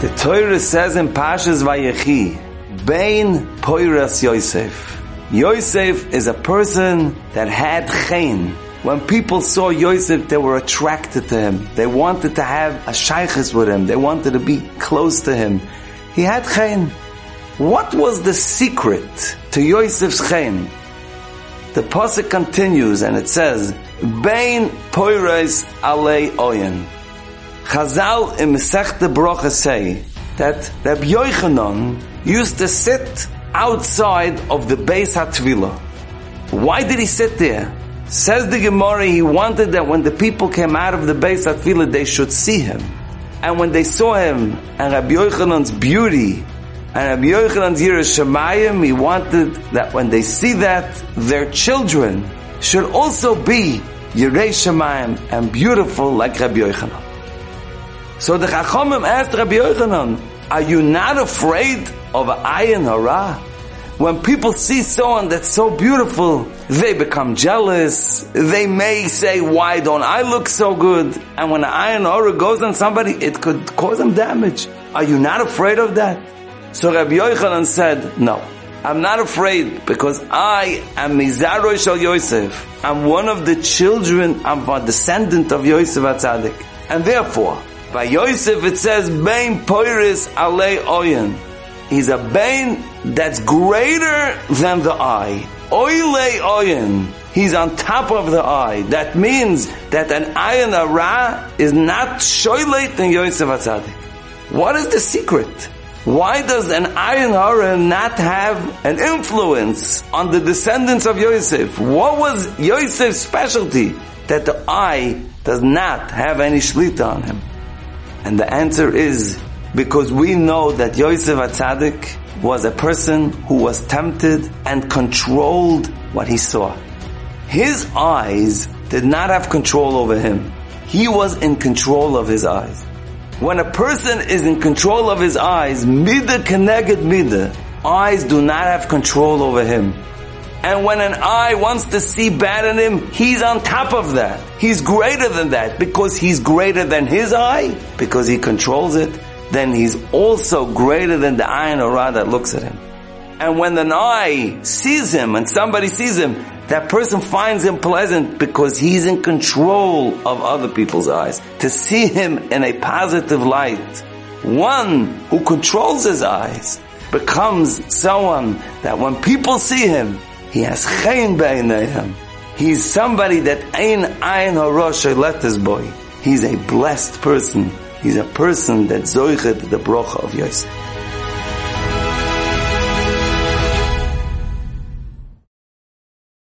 The Torah says in Pashas Vayechi, Bain Poiras Yosef. Yosef is a person that had chen. When people saw Yosef, they were attracted to him. They wanted to have a shaykhis with him. They wanted to be close to him. He had chen. What was the secret to Yosef's chen? The pasuk continues and it says, Bain Poiras Alei Oyen. Chazal in Masechta Brocha say that Rabbi Yochanan used to sit outside of the Beis HaTvilah. Why did he sit there? Says the Gemara, he wanted that when the people came out of the Beis HaTvilah, they should see him. And when they saw him and Rabbi Yochanan's beauty and Rabbi Yochanan's Yiras Shemayim, he wanted that when they see that, their children should also be Yirei Shemayim and beautiful like Rabbi Yochanan. So the Chachamim asked Rabbi Yochanan, are you not afraid of ayin hara? When people see someone that's so beautiful, they become jealous. They may say, why don't I look so good? And when ayin hara goes on somebody, it could cause them damage. Are you not afraid of that? So Rabbi Yochanan said, no. I'm not afraid because I am Mizaroi Shal Yosef. I'm one of the children, I'm a descendant of Yosef HaTzadik. And therefore, by Yosef it says, Bain Poiris Alei Oyen. He's a Bain that's greater than the eye. Oile Oyen. He's on top of the eye. That means that an ayin ara is not shoylate in Yosef HaTzadik. What is the secret? Why does an ayin hara not have an influence on the descendants of Yosef? What was Yosef's specialty that the eye does not have any shlita on him? And the answer is because we know that Yosef Atzadik was a person who was tempted and controlled what he saw. His eyes did not have control over him. He was in control of his eyes. When a person is in control of his eyes, midah keneged midah, eyes do not have control over him. And when an eye wants to see bad in him, he's on top of that. He's greater than that because he's greater than his eye, because he controls it. Then he's also greater than the ayin hara that looks at him. And when an eye sees him and somebody sees him, that person finds him pleasant because he's in control of other people's eyes. To see him in a positive light, one who controls his eyes becomes someone that when people see him, he has chen beinayim. He's somebody that ein ein horosh let his boy. He's a blessed person. He's a person that zoichet the brocha of Yosef.